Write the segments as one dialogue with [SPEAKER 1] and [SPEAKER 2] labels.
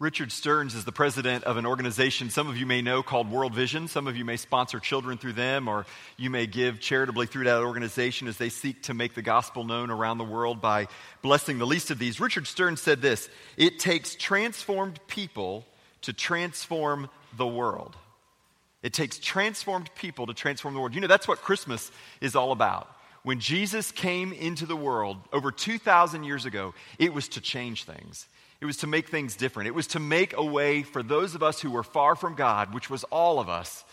[SPEAKER 1] Richard Stearns is the president of an organization some of you may know called World Vision. Some of you may sponsor children through them, or you may give charitably through that organization as they seek to make the gospel known around the world by blessing the least of these. Richard Stearns said this It takes transformed people to transform the world. It takes transformed people to transform the world. You know, that's what Christmas is all about. When Jesus came into the world over 2,000 years ago, it was to change things. It was to make things different. It was to make a way for those of us who were far from God, which was all of us,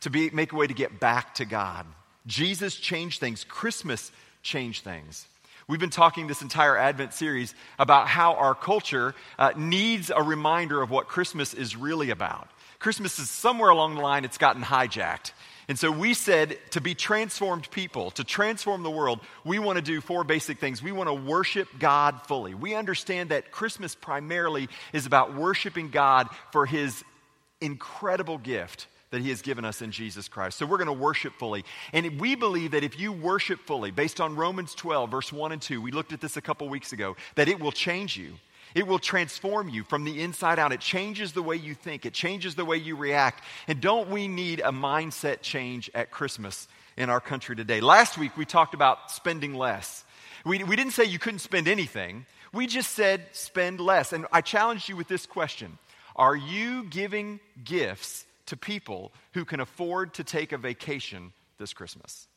[SPEAKER 1] to be, make a way to get back to God. Jesus changed things. Christmas changed things. We've been talking this entire Advent series about how our culture uh, needs a reminder of what Christmas is really about. Christmas is somewhere along the line, it's gotten hijacked. And so we said to be transformed people, to transform the world, we want to do four basic things. We want to worship God fully. We understand that Christmas primarily is about worshiping God for his incredible gift that he has given us in Jesus Christ. So we're going to worship fully. And we believe that if you worship fully, based on Romans 12, verse 1 and 2, we looked at this a couple weeks ago, that it will change you. It will transform you from the inside out. It changes the way you think, it changes the way you react. And don't we need a mindset change at Christmas in our country today? Last week, we talked about spending less. We, we didn't say you couldn't spend anything, we just said spend less. And I challenged you with this question Are you giving gifts to people who can afford to take a vacation this Christmas?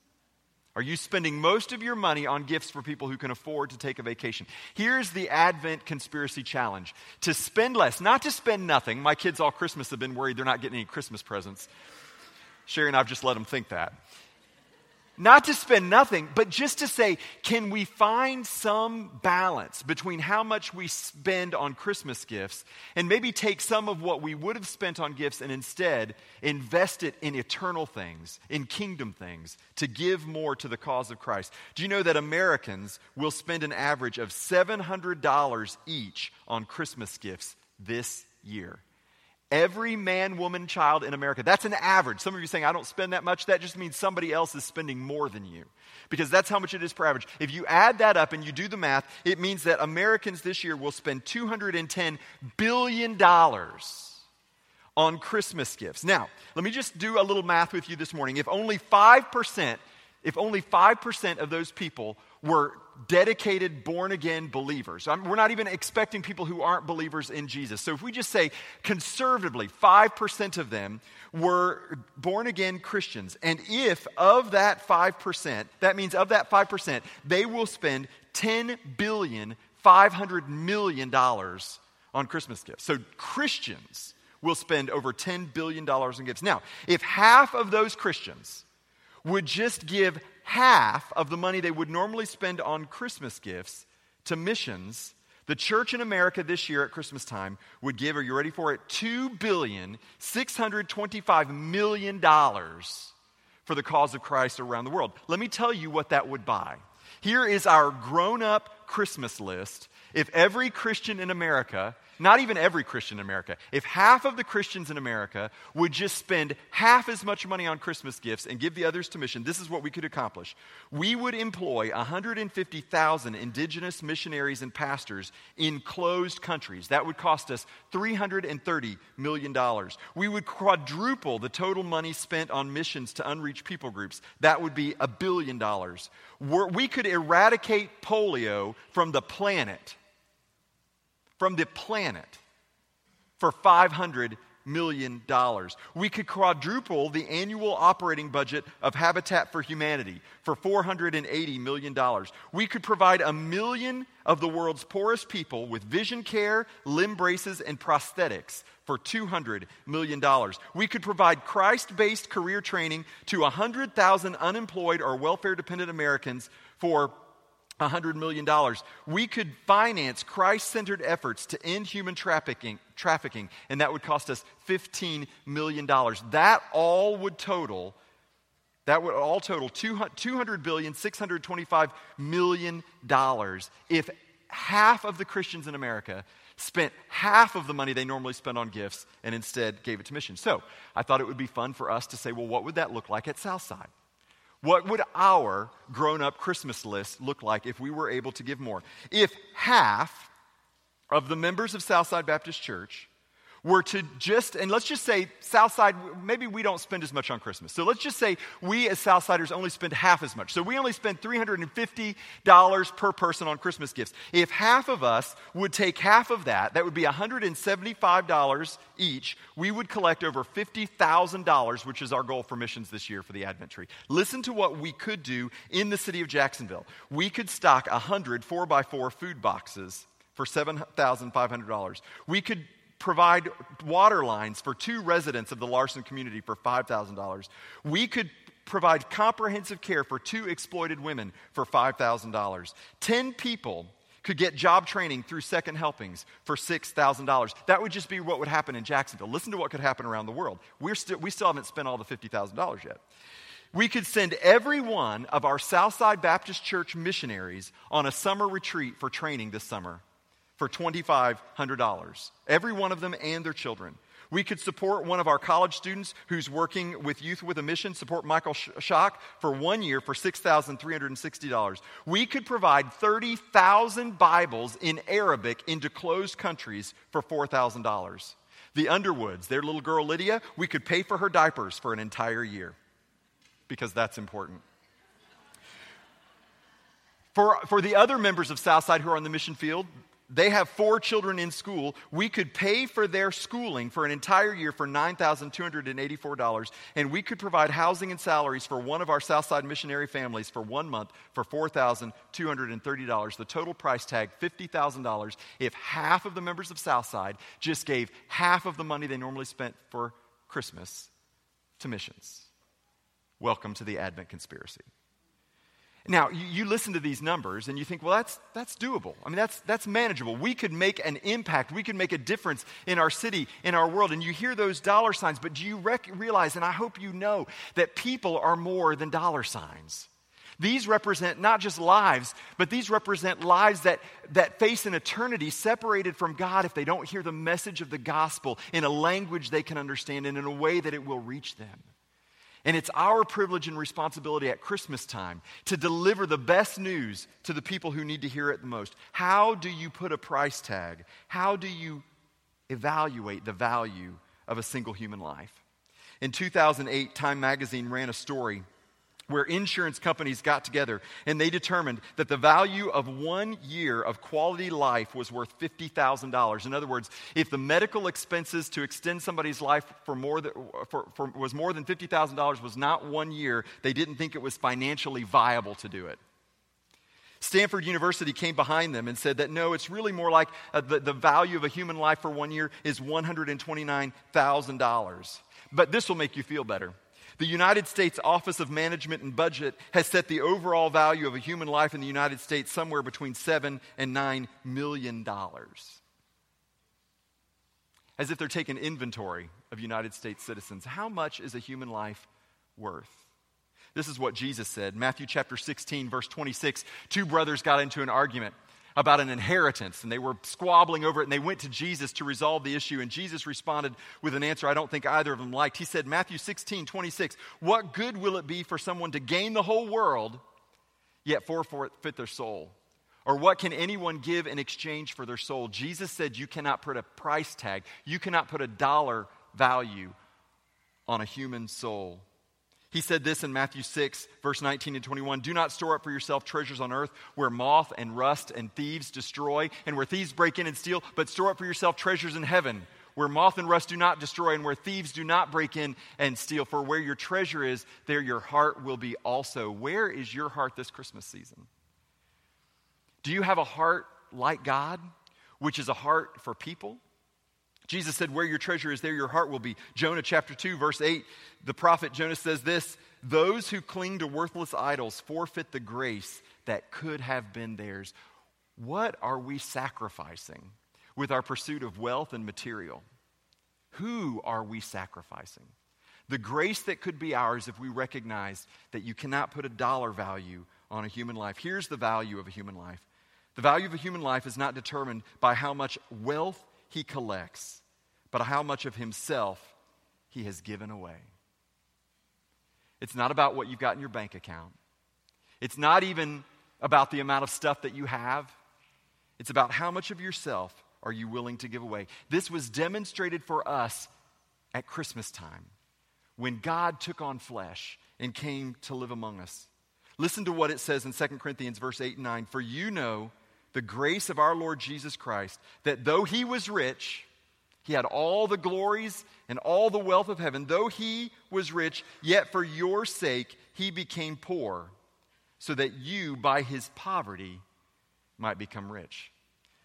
[SPEAKER 1] Are you spending most of your money on gifts for people who can afford to take a vacation? Here's the Advent conspiracy challenge to spend less, not to spend nothing. My kids all Christmas have been worried they're not getting any Christmas presents. Sherry and I've just let them think that. Not to spend nothing, but just to say, can we find some balance between how much we spend on Christmas gifts and maybe take some of what we would have spent on gifts and instead invest it in eternal things, in kingdom things, to give more to the cause of Christ? Do you know that Americans will spend an average of $700 each on Christmas gifts this year? Every man, woman, child in America. That's an average. Some of you saying, I don't spend that much. That just means somebody else is spending more than you. Because that's how much it is per average. If you add that up and you do the math, it means that Americans this year will spend $210 billion on Christmas gifts. Now, let me just do a little math with you this morning. If only 5%, if only 5% of those people were dedicated, born again believers. I'm, we're not even expecting people who aren't believers in Jesus. So if we just say conservatively, 5% of them were born again Christians, and if of that 5%, that means of that 5%, they will spend 10 billion, 500 million dollars on Christmas gifts. So Christians will spend over $10 billion in gifts. Now, if half of those Christians would just give half of the money they would normally spend on Christmas gifts to missions, the church in America this year at Christmas time would give, are you ready for it? $2,625 million for the cause of Christ around the world. Let me tell you what that would buy. Here is our grown up Christmas list. If every Christian in America not even every Christian in America, if half of the Christians in America would just spend half as much money on Christmas gifts and give the others to mission, this is what we could accomplish. We would employ 150,000 indigenous missionaries and pastors in closed countries. That would cost us $330 million. We would quadruple the total money spent on missions to unreached people groups. That would be a billion dollars. We could eradicate polio from the planet from the planet for $500 million. We could quadruple the annual operating budget of Habitat for Humanity for $480 million. We could provide a million of the world's poorest people with vision care, limb braces, and prosthetics for $200 million. We could provide Christ based career training to 100,000 unemployed or welfare dependent Americans for $100 million. We could finance Christ centered efforts to end human trafficking, trafficking, and that would cost us $15 million. That all would total. That would all total $200 billion, $625 million if half of the Christians in America spent half of the money they normally spend on gifts and instead gave it to missions. So I thought it would be fun for us to say, well, what would that look like at Southside? What would our grown up Christmas list look like if we were able to give more? If half of the members of Southside Baptist Church were to just, and let's just say Southside, maybe we don't spend as much on Christmas. So let's just say we as Southsiders only spend half as much. So we only spend $350 per person on Christmas gifts. If half of us would take half of that, that would be $175 each. We would collect over $50,000, which is our goal for missions this year for the Advent tree. Listen to what we could do in the city of Jacksonville. We could stock 100 4 by 4 food boxes for $7,500. We could provide water lines for two residents of the Larson community for $5,000. We could provide comprehensive care for two exploited women for $5,000. 10 people could get job training through second helpings for $6,000. That would just be what would happen in Jacksonville. Listen to what could happen around the world. We're st- we still haven't spent all the $50,000 yet. We could send every one of our Southside Baptist Church missionaries on a summer retreat for training this summer for $2,500, every one of them and their children. We could support one of our college students who's working with Youth with a Mission, support Michael Schock for one year for $6,360. We could provide 30,000 Bibles in Arabic into closed countries for $4,000. The Underwoods, their little girl Lydia, we could pay for her diapers for an entire year because that's important. For, for the other members of Southside who are on the mission field, they have four children in school. We could pay for their schooling for an entire year for $9,284, and we could provide housing and salaries for one of our Southside missionary families for one month for $4,230. The total price tag, $50,000, if half of the members of Southside just gave half of the money they normally spent for Christmas to missions. Welcome to the Advent conspiracy. Now, you, you, listen to these numbers and you think, well, that's, that's doable. I mean, that's, that's manageable. We could make an impact. We could make a difference in our city, in our world. And you hear those dollar signs, but do you rec- realize, and I hope you know, that people are more than dollar signs? These represent not just lives, but these represent lives that, that face an eternity separated from God if they don't hear the message of the gospel in a language they can understand and in a way that it will reach them. And it's our privilege and responsibility at Christmas time to deliver the best news to the people who need to hear it the most. How do you put a price tag? How do you evaluate the value of a single human life? In 2008, Time magazine ran a story where insurance companies got together and they determined that the value of one year of quality life was worth $50,000. In other words, if the medical expenses to extend somebody's life for more than, for, for, was more than $50,000 was not one year, they didn't think it was financially viable to do it. Stanford University came behind them and said that no, it's really more like uh, the, the value of a human life for one year is $129,000. But this will make you feel better. The United States Office of Management and Budget has set the overall value of a human life in the United States somewhere between 7 and 9 million dollars. As if they're taking inventory of United States citizens. How much is a human life worth? This is what Jesus said. Matthew chapter 16, verse 26. Two brothers got into an argument about an inheritance and they were squabbling over it and they went to Jesus to resolve the issue. And Jesus responded with an answer I don't think either of them liked. He said, Matthew 16, 26, What good will it be for someone to gain the whole world yet forfeit their soul? Or what can anyone give in exchange for their soul? Jesus said you cannot put a price tag, you cannot put a dollar value on a human soul. He said this in Matthew 6, verse 19 and 21 Do not store up for yourself treasures on earth where moth and rust and thieves destroy, and where thieves break in and steal, but store up for yourself treasures in heaven where moth and rust do not destroy, and where thieves do not break in and steal. For where your treasure is, there your heart will be also. Where is your heart this Christmas season? Do you have a heart like God, which is a heart for people? Jesus said, Where your treasure is, there your heart will be. Jonah chapter 2, verse 8, the prophet Jonah says this Those who cling to worthless idols forfeit the grace that could have been theirs. What are we sacrificing with our pursuit of wealth and material? Who are we sacrificing? The grace that could be ours if we recognize that you cannot put a dollar value on a human life. Here's the value of a human life the value of a human life is not determined by how much wealth he collects, but how much of himself he has given away. It's not about what you've got in your bank account. It's not even about the amount of stuff that you have. It's about how much of yourself are you willing to give away? This was demonstrated for us at Christmas time when God took on flesh and came to live among us. Listen to what it says in 2 Corinthians verse 8 and 9. For you know the grace of our Lord Jesus Christ, that though he was rich, he had all the glories and all the wealth of heaven. Though he was rich, yet for your sake he became poor, so that you, by his poverty, might become rich.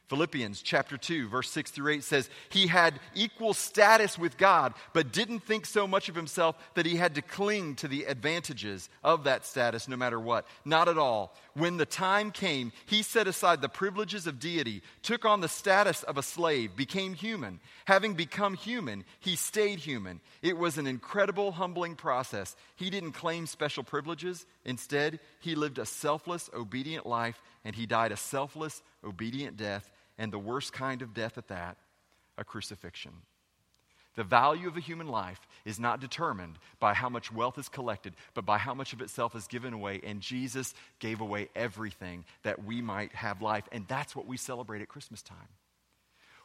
[SPEAKER 1] Philippians chapter 2, verse 6 through 8 says, He had equal status with God, but didn't think so much of himself that he had to cling to the advantages of that status no matter what. Not at all. When the time came, he set aside the privileges of deity, took on the status of a slave, became human. Having become human, he stayed human. It was an incredible, humbling process. He didn't claim special privileges. Instead, he lived a selfless, obedient life, and he died a selfless, obedient death and the worst kind of death at that a crucifixion. The value of a human life is not determined by how much wealth is collected, but by how much of itself is given away. And Jesus gave away everything that we might have life. And that's what we celebrate at Christmas time.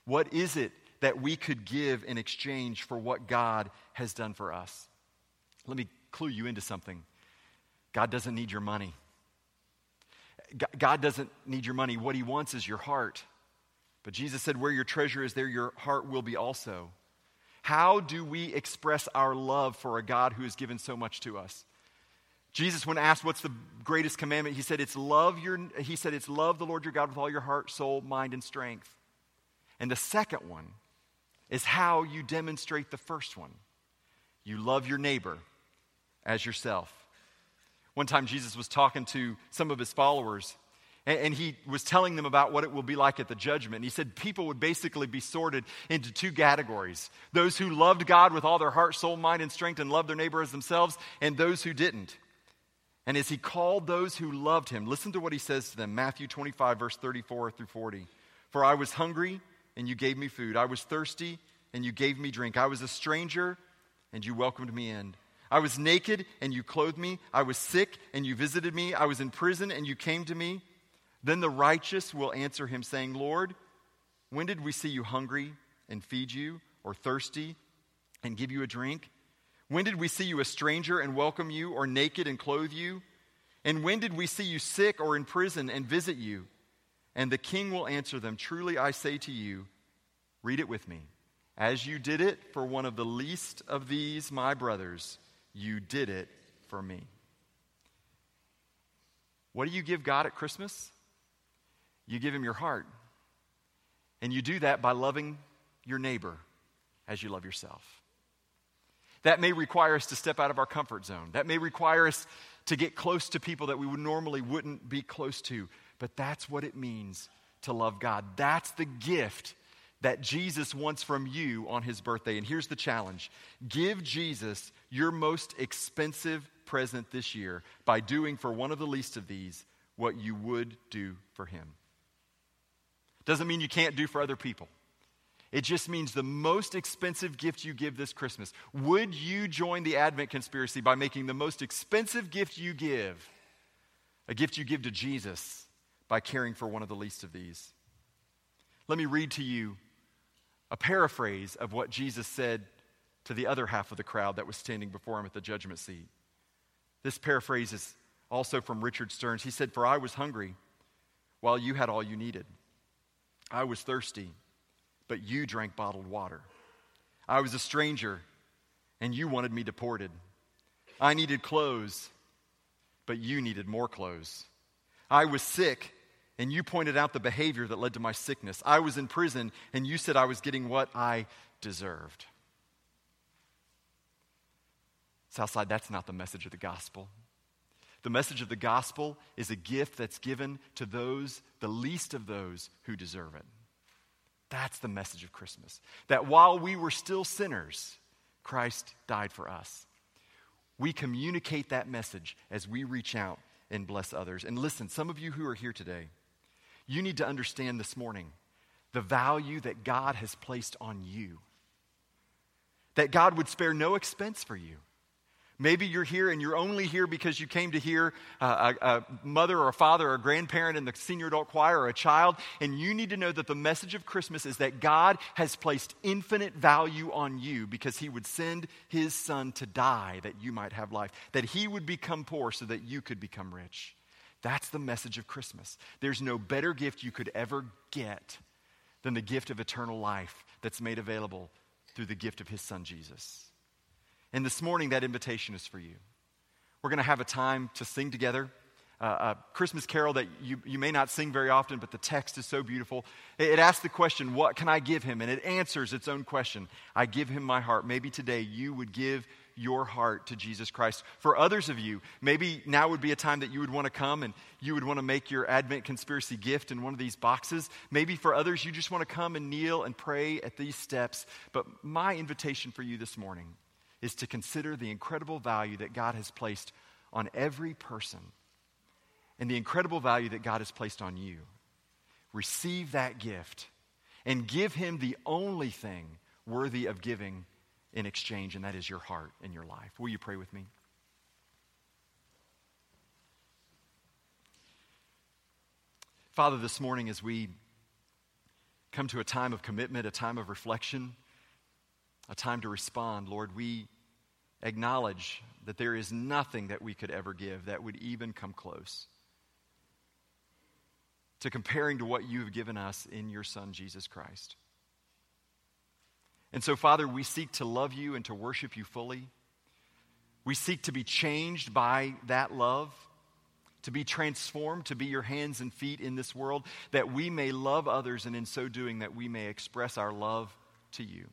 [SPEAKER 1] What is it that we could give in exchange for what God has done for us? Let me clue you into something God doesn't need your money. God doesn't need your money. What He wants is your heart. But Jesus said, Where your treasure is, there your heart will be also. How do we express our love for a God who has given so much to us? Jesus, when asked what's the greatest commandment, he said, It's love your he said, It's love the Lord your God with all your heart, soul, mind, and strength. And the second one is how you demonstrate the first one. You love your neighbor as yourself. One time Jesus was talking to some of his followers and, he was telling them about what it will be like at the judgment. he said people would basically be sorted into two categories those who loved God with all their heart, soul, mind, and strength and loved their neighbor as themselves, and those who didn't. And as he called those who loved him, listen to what he says to them Matthew 25, verse 34 through 40. For I was hungry, and you gave me food. I was thirsty, and you gave me drink. I was a stranger, and you welcomed me in. I was naked, and you clothed me. I was sick, and you visited me. I was in prison, and you came to me. Then the righteous will answer him, saying, Lord, when did we see you hungry and feed you, or thirsty and give you a drink? When did we see you a stranger and welcome you, or naked and clothe you? And when did we see you sick or in prison and visit you? And the king will answer them, Truly I say to you, read it with me. As you did it for one of the least of these, my brothers, you did it for me. What do you give God at Christmas? You give him your heart. And you do that by loving your neighbor as you love yourself. That may require us to step out of our comfort zone. That may require us to get close to people that we would normally wouldn't be close to. But that's what it means to love God. That's the gift that Jesus wants from you on his birthday. And here's the challenge give Jesus your most expensive present this year by doing for one of the least of these what you would do for him. Doesn't mean you can't do for other people. It just means the most expensive gift you give this Christmas. Would you join the Advent conspiracy by making the most expensive gift you give a gift you give to Jesus by caring for one of the least of these? Let me read to you a paraphrase of what Jesus said to the other half of the crowd that was standing before him at the judgment seat. This paraphrase is also from Richard Stearns. He said, For I was hungry while you had all you needed. I was thirsty, but you drank bottled water. I was a stranger, and you wanted me deported. I needed clothes, but you needed more clothes. I was sick, and you pointed out the behavior that led to my sickness. I was in prison, and you said I was getting what I deserved. Southside, that's not the message of the gospel. The message of the gospel is a gift that's given to those, the least of those who deserve it. That's the message of Christmas. That while we were still sinners, Christ died for us. We communicate that message as we reach out and bless others. And listen, some of you who are here today, you need to understand this morning the value that God has placed on you. That God would spare no expense for you Maybe you're here and you're only here because you came to hear a, a, mother or a father or a grandparent in the senior adult choir or a child, and you need to know that the message of Christmas is that God has placed infinite value on you because He would send His Son to die that you might have life, that He would become poor so that you could become rich. That's the message of Christmas. There's no better gift you could ever get than the gift of eternal life that's made available through the gift of His Son, Jesus. And this morning, that invitation is for you. We're going to have a time to sing together. Uh, a Christmas carol that you, you may not sing very often, but the text is so beautiful. It, it asks the question, What can I give him? And it answers its own question I give him my heart. Maybe today you would give your heart to Jesus Christ. For others of you, maybe now would be a time that you would want to come and you would want to make your Advent conspiracy gift in one of these boxes. Maybe for others, you just want to come and kneel and pray at these steps. But my invitation for you this morning is to consider the incredible value that God has placed on every person and the incredible value that God has placed on you. Receive that gift and give Him the only thing worthy of giving in exchange, and that is your heart and your life. Will you pray with me? Father, this morning as we come to a time of commitment, a time of reflection, a time to respond, Lord, we acknowledge that there is nothing that we could ever give that would even come close to comparing to what you've given us in your Son, Jesus Christ. And so, Father, we seek to love you and to worship you fully. We seek to be changed by that love, to be transformed, to be your hands and feet in this world, that we may love others, and in so doing, that we may express our love to you.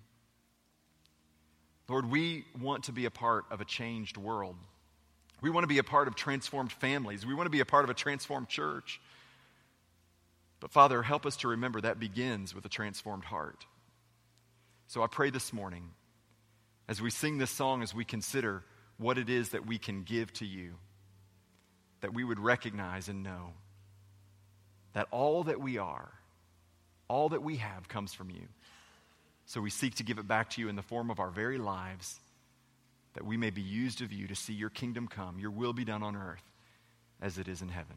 [SPEAKER 1] Lord, we want to be a part of a changed world. We want to be a part of transformed families. We want to be a part of a transformed church. But Father, help us to remember that begins with a transformed heart. So I pray this morning, as we sing this song, as we consider what it is that we can give to you, that we would recognize and know that all that we are, all that we have comes from you. So we seek to give it back to you in the form of our very lives, that we may be used of you to see your kingdom come, your will be done on earth as it is in heaven.